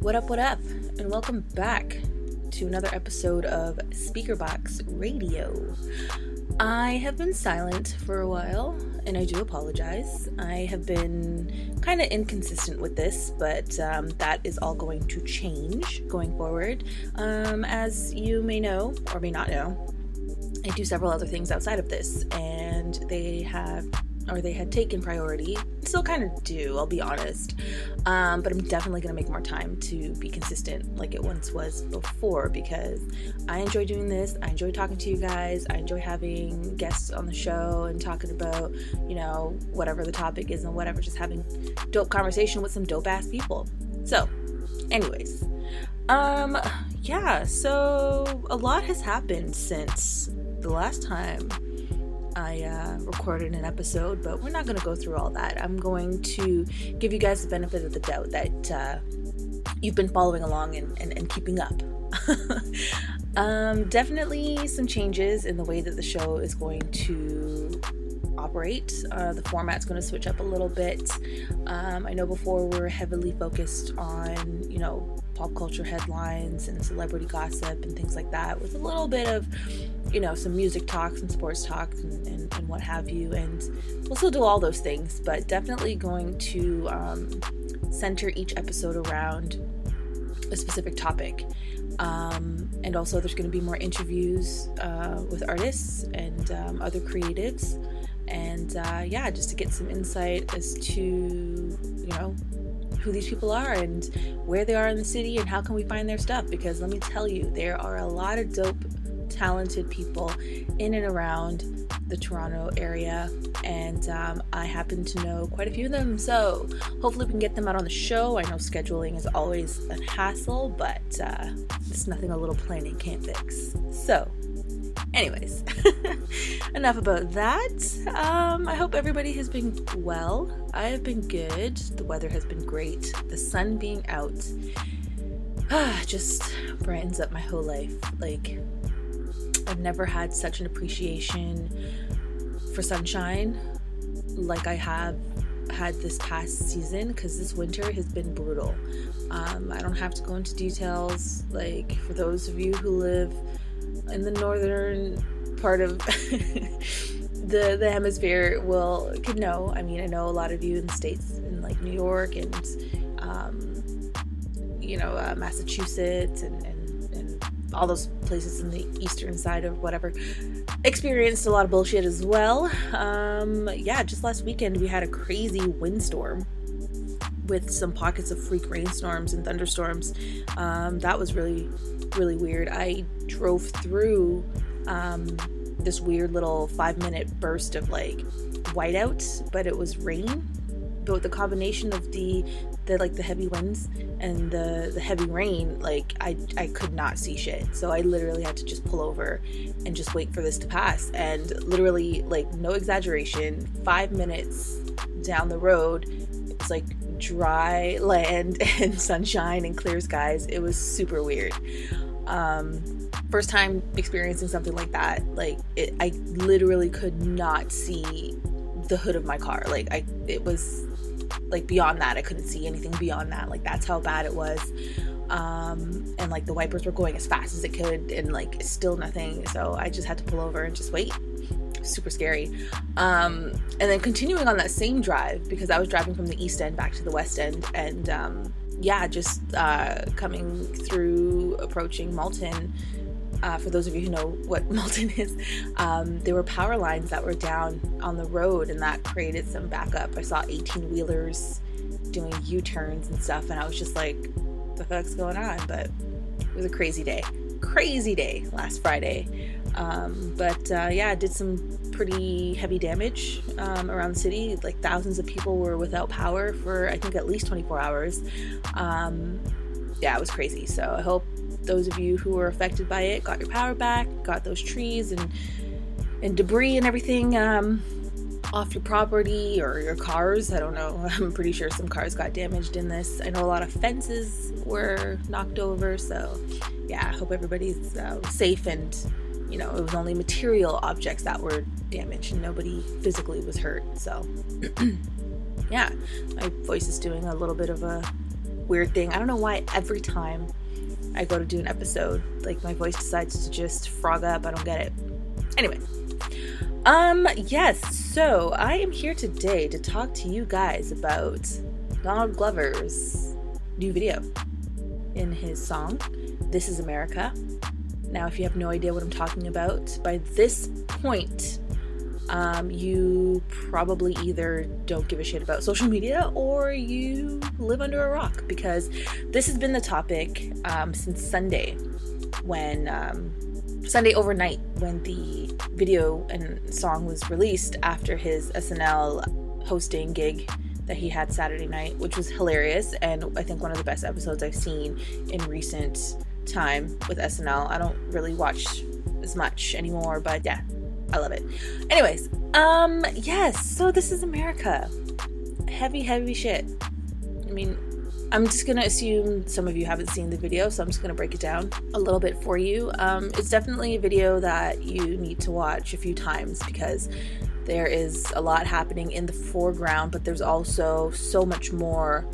What up, what up, and welcome back to another episode of Speakerbox Radio. I have been silent for a while, and I do apologize. I have been kind of inconsistent with this, but um, that is all going to change going forward. Um, as you may know, or may not know, I do several other things outside of this, and they have or they had taken priority. Still kind of do, I'll be honest. Um, but I'm definitely going to make more time to be consistent like it once was before because I enjoy doing this. I enjoy talking to you guys. I enjoy having guests on the show and talking about, you know, whatever the topic is and whatever, just having dope conversation with some dope ass people. So, anyways, um, yeah, so a lot has happened since the last time I uh, recorded an episode, but we're not going to go through all that. I'm going to give you guys the benefit of the doubt that uh, you've been following along and, and, and keeping up. um, definitely some changes in the way that the show is going to operate. Uh, the format's going to switch up a little bit. Um, I know before we were heavily focused on, you know, pop culture headlines and celebrity gossip and things like that, with a little bit of, you know, some music talks and sports talks and, and, and what have you. And we'll still do all those things, but definitely going to um, center each episode around a specific topic. Um, and also, there's going to be more interviews uh, with artists and um, other creatives and uh, yeah, just to get some insight as to you know who these people are and where they are in the city and how can we find their stuff. Because let me tell you, there are a lot of dope, talented people in and around the Toronto area, and um, I happen to know quite a few of them. So hopefully we can get them out on the show. I know scheduling is always a hassle, but uh, it's nothing a little planning can't fix. So Anyways, enough about that. Um, I hope everybody has been well. I have been good. The weather has been great. The sun being out just brightens up my whole life. Like, I've never had such an appreciation for sunshine like I have had this past season because this winter has been brutal. Um, I don't have to go into details. Like, for those of you who live in the northern part of the the hemisphere will could know. I mean, I know a lot of you in the states in like New York and um, you know uh, Massachusetts and, and, and all those places in the eastern side of whatever experienced a lot of bullshit as well. Um, yeah, just last weekend we had a crazy windstorm with some pockets of freak rainstorms and thunderstorms. Um, that was really, really weird. I drove through um, this weird little five minute burst of like whiteout, but it was rain. But the combination of the the like the heavy winds and the the heavy rain, like I I could not see shit. So I literally had to just pull over and just wait for this to pass. And literally, like no exaggeration, five minutes down the road, it's like dry land and sunshine and clear skies. It was super weird. Um, first time experiencing something like that. Like it, I literally could not see the hood of my car. Like I, it was like beyond that. I couldn't see anything beyond that. Like that's how bad it was. Um, and like the wipers were going as fast as it could, and like still nothing. So I just had to pull over and just wait super scary. Um, and then continuing on that same drive because I was driving from the east end back to the west end, and um, yeah, just uh, coming through, approaching Malton. Uh, for those of you who know what Malton is, um, there were power lines that were down on the road, and that created some backup. I saw 18 wheelers doing U turns and stuff, and I was just like, the fuck's going on? But it was a crazy day. Crazy day last Friday. Um, but uh, yeah, it did some pretty heavy damage um, around the city. Like thousands of people were without power for I think at least 24 hours. Um, yeah, it was crazy. So I hope those of you who were affected by it got your power back, got those trees and and debris and everything um, off your property or your cars. I don't know. I'm pretty sure some cars got damaged in this. I know a lot of fences were knocked over. So yeah, I hope everybody's uh, safe and you know, it was only material objects that were damaged and nobody physically was hurt. So, yeah, my voice is doing a little bit of a weird thing. I don't know why every time I go to do an episode, like my voice decides to just frog up. I don't get it. Anyway, um, yes, so I am here today to talk to you guys about Donald Glover's new video in his song, This is America. Now, if you have no idea what I'm talking about, by this point, um, you probably either don't give a shit about social media or you live under a rock because this has been the topic um, since Sunday when um, Sunday overnight when the video and song was released after his SNL hosting gig that he had Saturday night, which was hilarious and I think one of the best episodes I've seen in recent time with SNL. I don't really watch as much anymore, but yeah, I love it. Anyways, um, yes, so this is America. Heavy, heavy shit. I mean, I'm just gonna assume some of you haven't seen the video, so I'm just gonna break it down a little bit for you. Um, it's definitely a video that you need to watch a few times because there is a lot happening in the foreground, but there's also so much more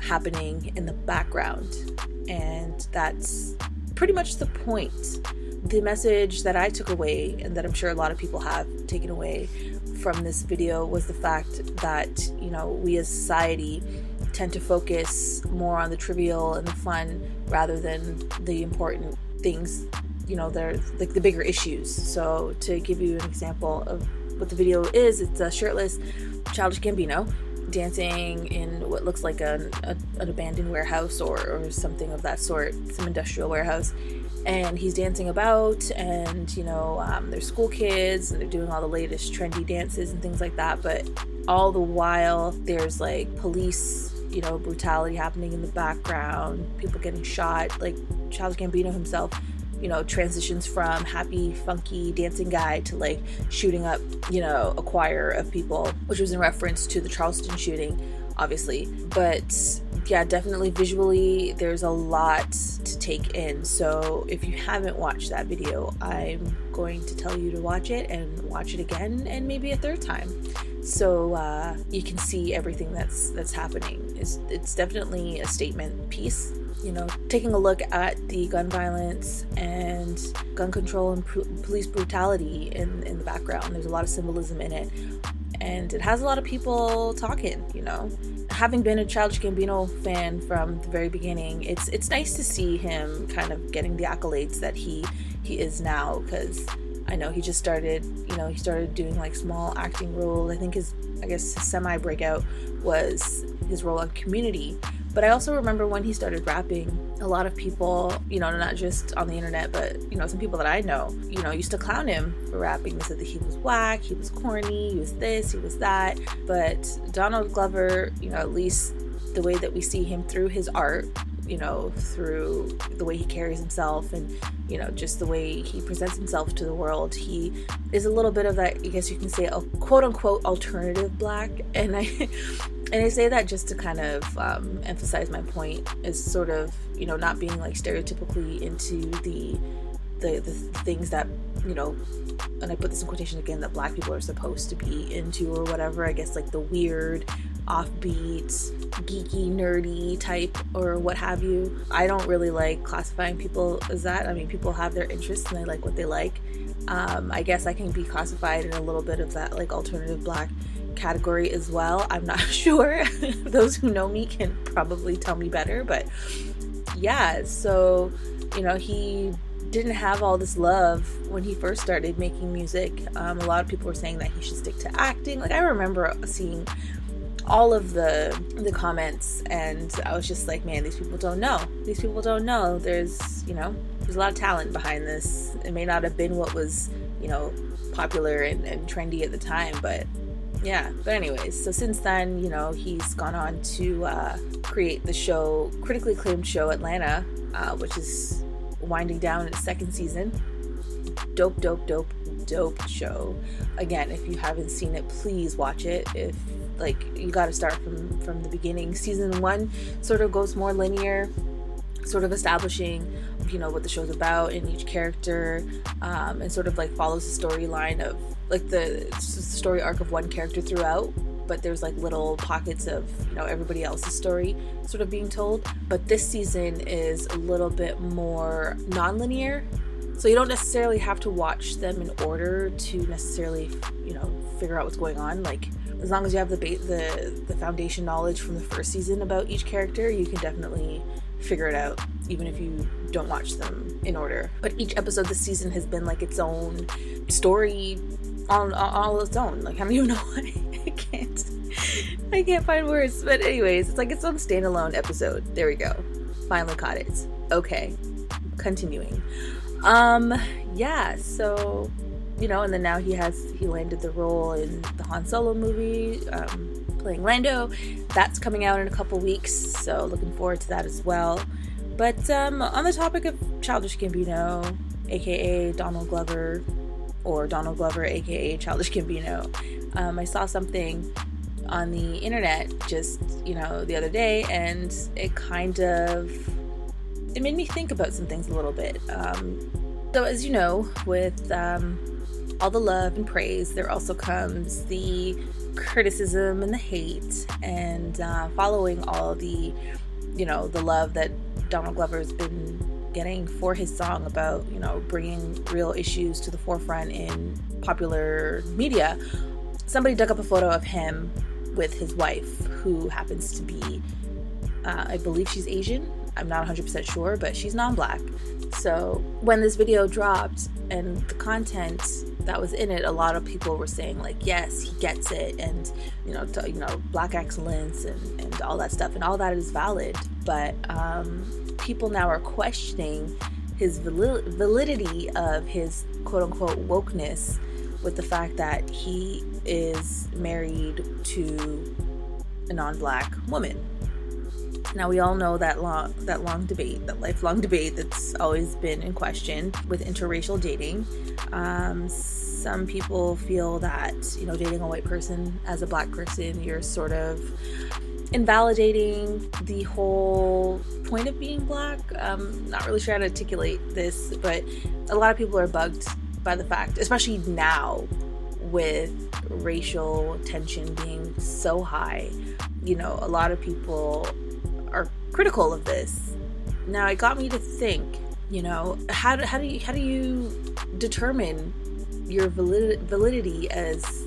happening in the background and that's pretty much the point. The message that I took away, and that I'm sure a lot of people have taken away from this video, was the fact that, you know, we as society tend to focus more on the trivial and the fun rather than the important things, you know, they're like the bigger issues. So, to give you an example of what the video is, it's a shirtless Childish Gambino dancing in what looks like a, a, an abandoned warehouse or, or something of that sort, some industrial warehouse. And he's dancing about, and you know, um, there's school kids, and they're doing all the latest trendy dances and things like that. But all the while, there's like police, you know, brutality happening in the background, people getting shot. Like Childish Gambino himself you know, transitions from happy, funky dancing guy to like shooting up, you know, a choir of people, which was in reference to the Charleston shooting, obviously. But yeah, definitely visually, there's a lot to take in. So if you haven't watched that video, I'm going to tell you to watch it and watch it again and maybe a third time so uh, you can see everything that's that's happening. It's, it's definitely a statement piece you know, taking a look at the gun violence and gun control and police brutality in, in the background. There's a lot of symbolism in it. And it has a lot of people talking, you know. Having been a Childish Gambino fan from the very beginning, it's it's nice to see him kind of getting the accolades that he he is now because I know he just started, you know, he started doing like small acting roles. I think his I guess semi breakout was his role on Community, but I also remember when he started rapping, a lot of people, you know, not just on the internet, but, you know, some people that I know, you know, used to clown him for rapping. They said that he was whack, he was corny, he was this, he was that. But Donald Glover, you know, at least the way that we see him through his art, you know, through the way he carries himself and, you know, just the way he presents himself to the world. He is a little bit of that, I guess you can say, a quote unquote alternative black. And I, and I say that just to kind of um, emphasize my point is sort of you know not being like stereotypically into the the, the things that you know and I put this in quotation again that black people are supposed to be into or whatever I guess like the weird offbeat geeky nerdy type or what have you I don't really like classifying people as that I mean people have their interests and they like what they like um, I guess I can be classified in a little bit of that like alternative black category as well. I'm not sure. Those who know me can probably tell me better, but yeah, so you know, he didn't have all this love when he first started making music. Um, a lot of people were saying that he should stick to acting. Like I remember seeing all of the the comments, and I was just like, man, these people don't know. These people don't know. There's you know, there's a lot of talent behind this. It may not have been what was you know popular and, and trendy at the time, but yeah but anyways so since then you know he's gone on to uh, create the show critically acclaimed show atlanta uh, which is winding down its second season dope dope dope dope show again if you haven't seen it please watch it if like you got to start from from the beginning. Season one sort of goes more linear sort of establishing you know what the show's about in each character um, and sort of like follows the storyline of like the story arc of one character throughout but there's like little pockets of you know everybody else's story sort of being told. But this season is a little bit more non-linear so you don't necessarily have to watch them in order to necessarily you know figure out what's going on. Like as long as you have the ba- the the foundation knowledge from the first season about each character you can definitely figure it out even if you don't watch them in order. But each episode this season has been like its own story on all its own. Like I don't even know why I can't I can't find words. But anyways, it's like its own standalone episode. There we go. Finally caught it. Okay. Continuing. Um yeah, so you know, and then now he has he landed the role in the Han Solo movie, um, playing Lando. That's coming out in a couple weeks, so looking forward to that as well. But um, on the topic of Childish Gambino, aka Donald Glover, or Donald Glover, aka Childish Gambino, um, I saw something on the internet just you know the other day, and it kind of it made me think about some things a little bit. Um, so as you know, with um, all the love and praise, there also comes the criticism and the hate, and uh, following all the you know the love that Donald Glover's been getting for his song about, you know, bringing real issues to the forefront in popular media. Somebody dug up a photo of him with his wife, who happens to be, uh, I believe she's Asian. I'm not 100% sure, but she's non black. So when this video dropped and the content that was in it, a lot of people were saying like, yes, he gets it, and you know, to, you know, black excellence and, and all that stuff, and all that is valid. But um, people now are questioning his validity of his quote unquote wokeness with the fact that he is married to a non-black woman. Now we all know that long that long debate, that lifelong debate that's always been in question with interracial dating. Um, some people feel that you know dating a white person as a black person, you're sort of invalidating the whole point of being black. Um, not really sure how to articulate this, but a lot of people are bugged by the fact, especially now with racial tension being so high. You know, a lot of people critical of this. Now, it got me to think. You know, how do, how do you how do you determine your valid, validity as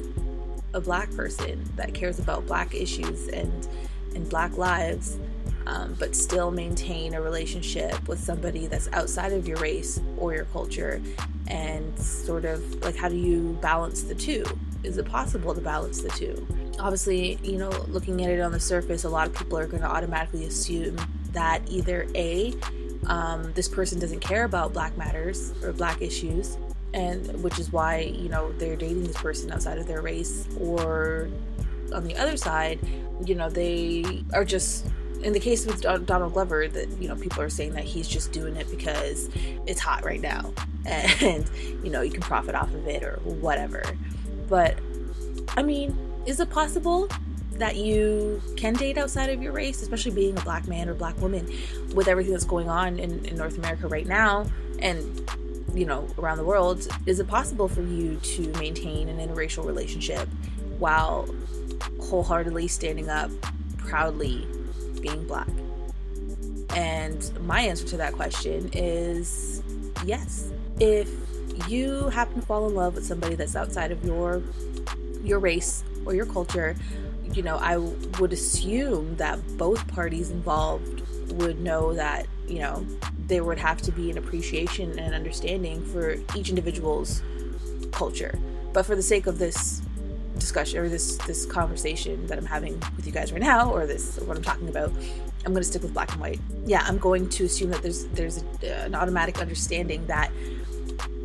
a black person that cares about black issues and and black lives um, but still maintain a relationship with somebody that's outside of your race or your culture and sort of like how do you balance the two is it possible to balance the two obviously you know looking at it on the surface a lot of people are going to automatically assume that either a um, this person doesn't care about black matters or black issues and which is why you know they're dating this person outside of their race or on the other side you know they are just in the case with Donald Glover, that you know people are saying that he's just doing it because it's hot right now, and you know you can profit off of it or whatever. But I mean, is it possible that you can date outside of your race, especially being a black man or black woman, with everything that's going on in, in North America right now, and you know around the world? Is it possible for you to maintain an interracial relationship while wholeheartedly standing up proudly being black? And my answer to that question is yes. If you happen to fall in love with somebody that's outside of your your race or your culture, you know, I would assume that both parties involved would know that, you know, there would have to be an appreciation and understanding for each individual's culture. But for the sake of this discussion or this this conversation that I'm having with you guys right now, or this or what I'm talking about, I'm going to stick with black and white. Yeah, I'm going to assume that there's there's a, an automatic understanding that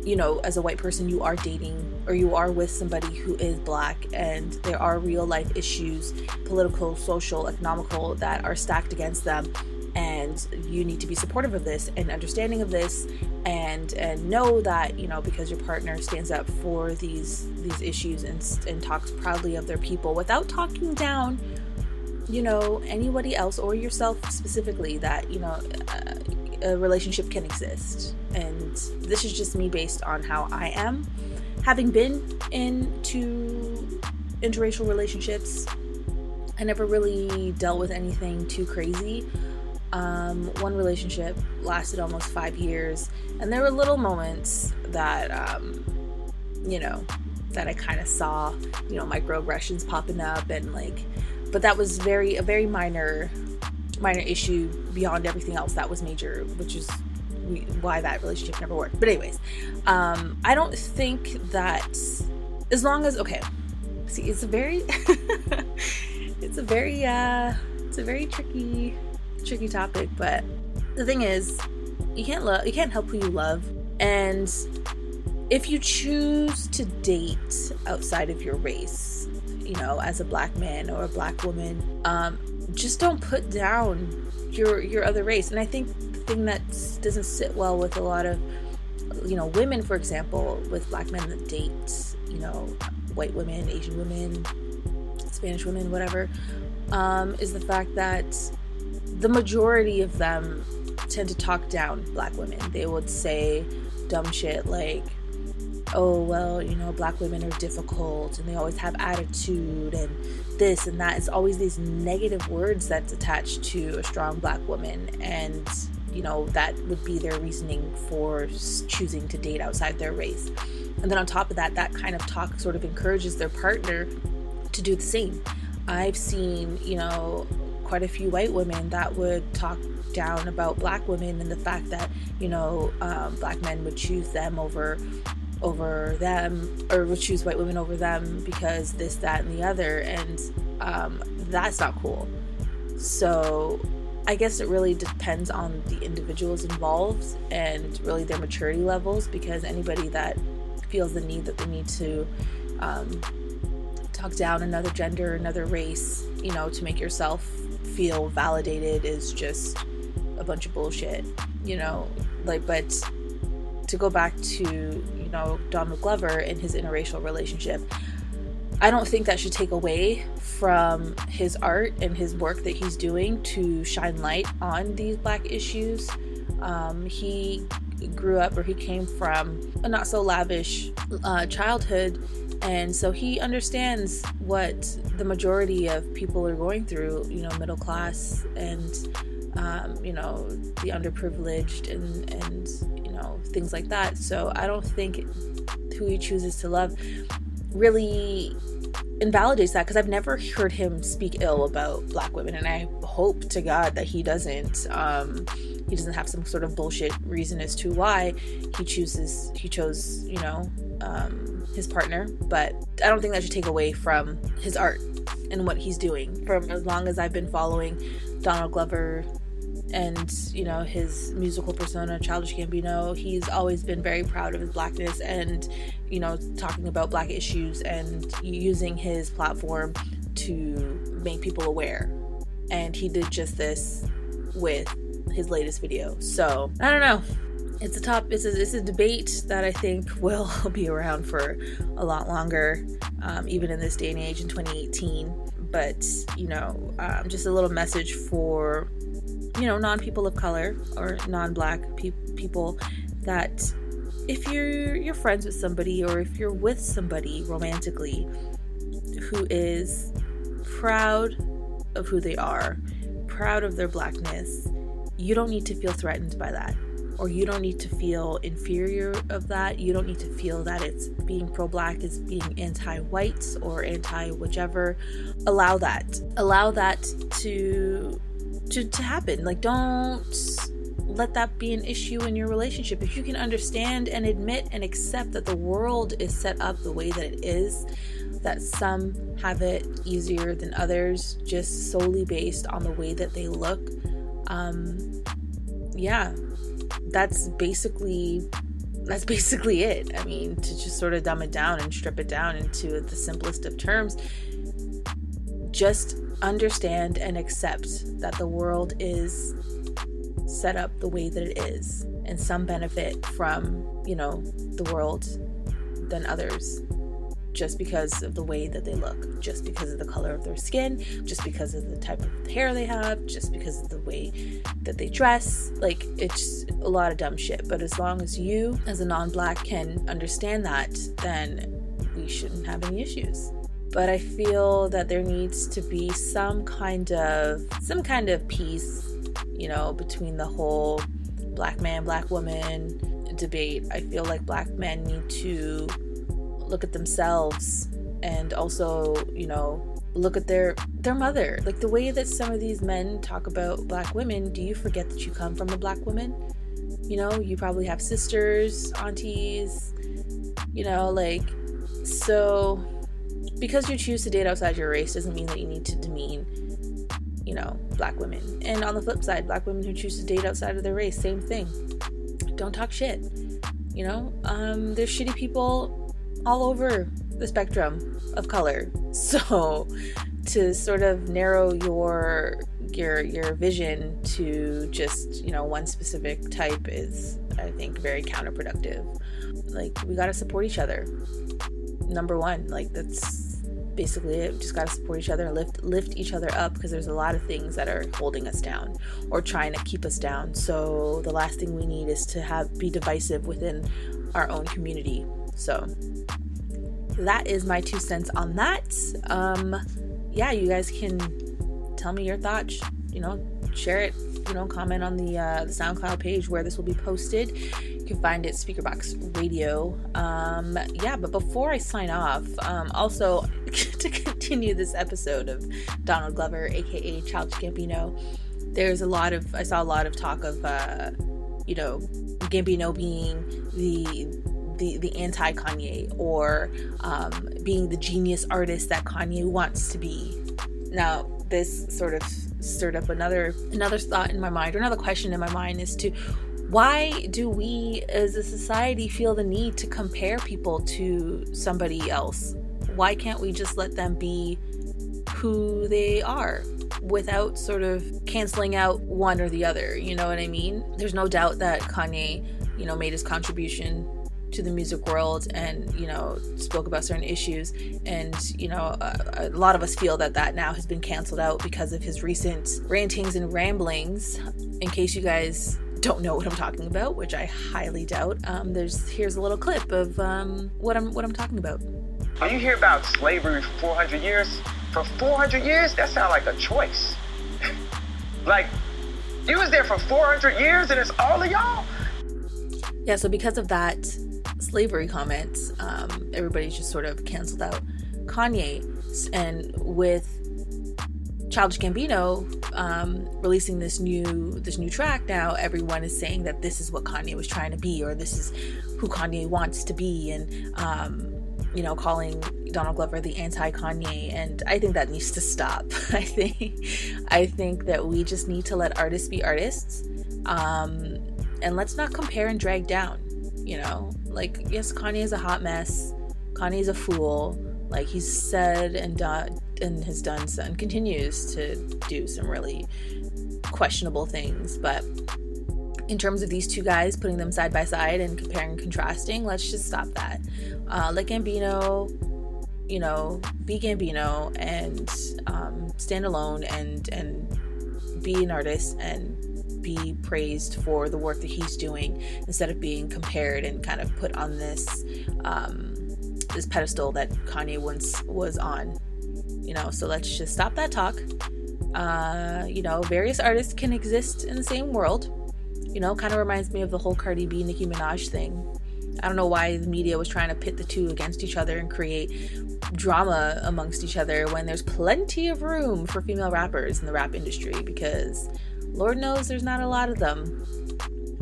you know, as a white person, you are dating or you are with somebody who is black, and there are real life issues, political, social, economical, that are stacked against them. And you need to be supportive of this and understanding of this and and know that you know because your partner stands up for these these issues and, and talks proudly of their people without talking down you know anybody else or yourself specifically that you know uh, a relationship can exist. And this is just me based on how I am. Having been into interracial relationships, I never really dealt with anything too crazy. Um, one relationship lasted almost five years, and there were little moments that, um, you know, that I kind of saw, you know, microaggressions popping up, and like, but that was very a very minor, minor issue beyond everything else that was major, which is why that relationship never worked. But anyways, um, I don't think that as long as okay, see, it's a very, it's a very, uh, it's a very tricky tricky topic, but the thing is, you can't love you can't help who you love, and if you choose to date outside of your race, you know, as a black man or a black woman, um, just don't put down your your other race. And I think the thing that doesn't sit well with a lot of you know women, for example, with black men that date, you know, white women, Asian women, Spanish women, whatever, um, is the fact that the majority of them tend to talk down black women. They would say dumb shit like, oh, well, you know, black women are difficult and they always have attitude and this and that. It's always these negative words that's attached to a strong black woman. And, you know, that would be their reasoning for choosing to date outside their race. And then on top of that, that kind of talk sort of encourages their partner to do the same. I've seen, you know, quite a few white women that would talk down about black women and the fact that you know um, black men would choose them over over them or would choose white women over them because this that and the other and um, that's not cool so i guess it really depends on the individuals involved and really their maturity levels because anybody that feels the need that they need to um, talk down another gender another race you know to make yourself feel validated is just a bunch of bullshit, you know. Like, but to go back to you know Donald Glover and his interracial relationship, I don't think that should take away from his art and his work that he's doing to shine light on these black issues. Um, he grew up or he came from a not so lavish uh, childhood and so he understands what the majority of people are going through, you know, middle class and, um, you know, the underprivileged and, and, know, things like that. So I don't think who he chooses to love really invalidates that because I've never heard him speak ill about black women, and I hope to God that he doesn't. Um, he doesn't have some sort of bullshit reason as to why he chooses he chose you know um, his partner, but I don't think that should take away from his art and what he's doing. From as long as I've been following Donald Glover and you know his musical persona childish gambino he's always been very proud of his blackness and you know talking about black issues and using his platform to make people aware. And he did just this with his latest video. So i don't know. It's a top it's a, it's a debate that i think will be around for a lot longer um, even in this day and age in 2018 but you know um, just a little message for you know non people of color or non-black pe- people that if you're you're friends with somebody or if you're with somebody romantically who is proud of who they are proud of their blackness you don't need to feel threatened by that or you don't need to feel inferior of that. You don't need to feel that it's being pro black is being anti white or anti whichever. Allow that. Allow that to to, to happen. Like don't let that be an issue in your relationship. If you can understand and admit and accept that the world is set up the way that it is, that some have it easier than others just solely based on the way that they look. Um, yeah, that's basically that's basically it. I mean, to just sort of dumb it down and strip it down into the simplest of terms, just understand and accept that the world is set up the way that it is, and some benefit from, you know, the world than others. just because of the way that they look, just because of the color of their skin, just because of the type of hair they have, just because of the way that they dress. Like, it's a lot of dumb shit. But as long as you, as a non black, can understand that, then we shouldn't have any issues but I feel that there needs to be some kind of some kind of peace, you know, between the whole black man, black woman debate. I feel like black men need to look at themselves and also, you know, look at their their mother. Like the way that some of these men talk about black women, do you forget that you come from a black woman? You know, you probably have sisters, aunties, you know, like so because you choose to date outside your race doesn't mean that you need to demean you know black women. And on the flip side black women who choose to date outside of their race same thing. Don't talk shit you know? Um, there's shitty people all over the spectrum of color. So to sort of narrow your your your vision to just you know one specific type is i think very counterproductive. Like we got to support each other. Number one like that's basically it. Just got to support each other and lift lift each other up because there's a lot of things that are holding us down or trying to keep us down. So the last thing we need is to have be divisive within our own community. So that is my two cents on that. Um, yeah, you guys can tell me your thoughts. You know, share it. You know, comment on the uh, the SoundCloud page where this will be posted can find it Speakerbox Radio. Um, yeah, but before I sign off, um, also to continue this episode of Donald Glover, aka Childish Gambino, there's a lot of I saw a lot of talk of uh, you know Gambino being the the, the anti Kanye or um, being the genius artist that Kanye wants to be. Now, this sort of stirred up another another thought in my mind or another question in my mind is to why do we as a society feel the need to compare people to somebody else? Why can't we just let them be who they are without sort of canceling out one or the other? You know what I mean? There's no doubt that Kanye, you know, made his contribution to the music world and you know spoke about certain issues and you know a, a, lot of us feel that that now has been canceled out because of his recent rantings and ramblings in case you guys don't know what I'm talking about, which I highly doubt, um, there's here's a little clip of um, what I'm what I'm talking about. When you hear about slavery for 400 years, for 400 years, that sounds like a choice. like you was there for 400 years, and it's all of y'all. Yeah. So because of that slavery comments, um, everybody's just sort of canceled out Kanye, and with Childish Gambino um, releasing this new this new track now, everyone is saying that this is what Kanye was trying to be, or this is who Kanye wants to be, and um, you know, calling Donald Glover the anti-Kanye, and I think that needs to stop. I think I think that we just need to let artists be artists, um, and let's not compare and drag down. You know, like yes, Kanye is a hot mess. Kanye is a fool. Like he's said and done and has done and continues to do some really questionable things. But in terms of these two guys, putting them side by side and comparing and contrasting, let's just stop that. Uh, let Gambino, you know, be Gambino and um, stand alone and and be an artist and be praised for the work that he's doing instead of being compared and kind of put on this um, this pedestal that Kanye once was on you know so let's just stop that talk. Uh you know various artists can exist in the same world. You know kind of reminds me of the whole cardi b nicki minaj thing. I don't know why the media was trying to pit the two against each other and create drama amongst each other when there's plenty of room for female rappers in the rap industry because lord knows there's not a lot of them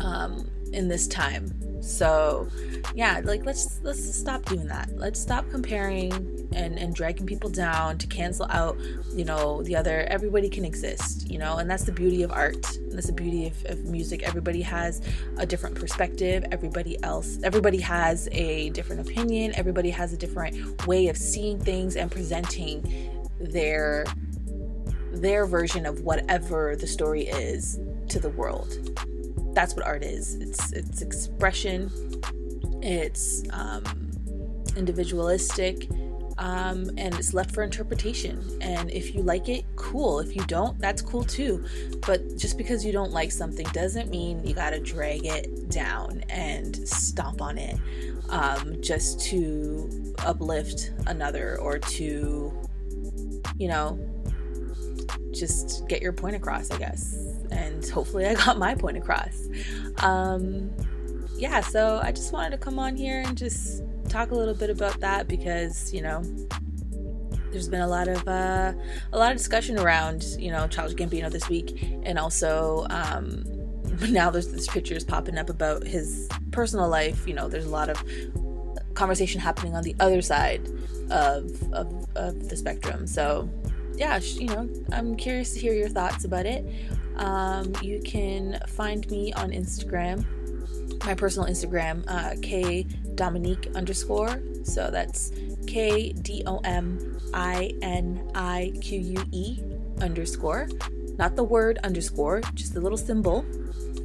um, in this time so yeah like let's let's stop doing that. Let's stop comparing and and dragging people down to cancel out you know the other everybody can exist you know? And that's the beauty of art. And that's the beauty of, of music. Everybody has a different perspective. Everybody else everybody has a different opinion. Everybody has a different way of seeing things and presenting their their version of whatever the story is to the world that's what art is. It's it's expression. It's um, individualistic. um, and it's left for interpretation. And if you like it, cool. If you don't, that's cool too. But just because you don't like something doesn't mean you gotta drag it down and stomp on it um, just to uplift another or to, you know, just get your point across, I guess. And hopefully, I got my point across. Um, yeah, so I just wanted to come on here and just talk a little bit about that because you know there's been a lot of uh, a lot of discussion around you know Childish Gambino this week, and also um, now there's this pictures popping up about his personal life. You know, there's a lot of conversation happening on the other side of of, of the spectrum. So yeah, you know, I'm curious to hear your thoughts about it. Um, you can find me on Instagram my personal Instagram, uh, K Dominique underscore. So that's K D O M I N I Q U E underscore. Not the word underscore, just the little symbol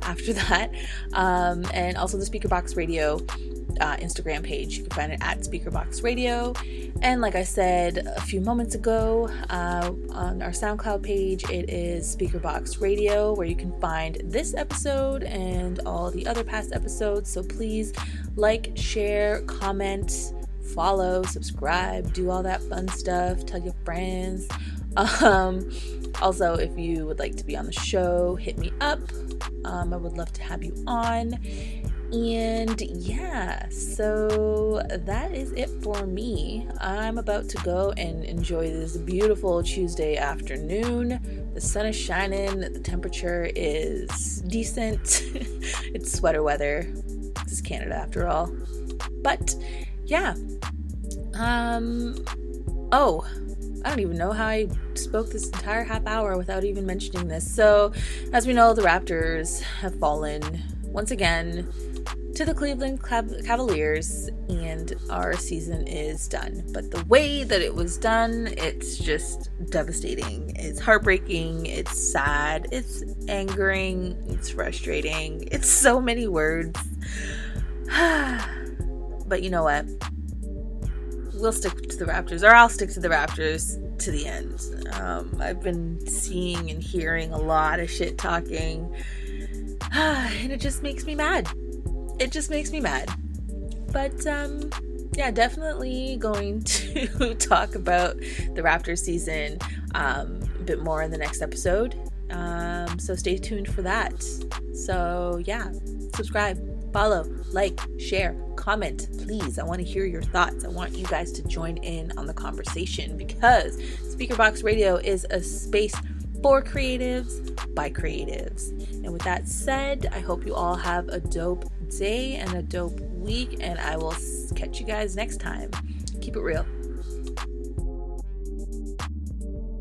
after that. Um, and also the Speaker Box Radio uh, Instagram page. You can find it at Speakerbox Radio. And like I said a few moments ago, uh, on our SoundCloud page, it is Speakerbox Radio, where you can find this episode and all the other past episodes. So please like, share, comment, follow, subscribe, do all that fun stuff. Tell your friends. Um, also, if you would like to be on the show, hit me up. Um, I would love to have you on. And yeah, so that is it for me. I'm about to go and enjoy this beautiful Tuesday afternoon. The sun is shining, the temperature is decent. it's sweater weather. This is Canada after all. But yeah. Um oh, I don't even know how I spoke this entire half hour without even mentioning this. So, as we know, the Raptors have fallen once again to the Cleveland Cavaliers, and our season is done. But the way that it was done, it's just devastating. It's heartbreaking, it's sad, it's angering, it's frustrating. It's so many words. but you know what? We'll stick to the Raptors, or I'll stick to the Raptors to the end. Um, I've been seeing and hearing a lot of shit talking, and it just makes me mad it just makes me mad. But um, yeah, definitely going to talk about the Raptors season um, a bit more in the next episode. Um, so stay tuned for that. So yeah, subscribe, follow, like, share, comment, please. I want to hear your thoughts. I want you guys to join in on the conversation because Speakerbox Radio is a space for creatives by creatives. And with that said, I hope you all have a dope day and a dope week, and I will catch you guys next time. Keep it real.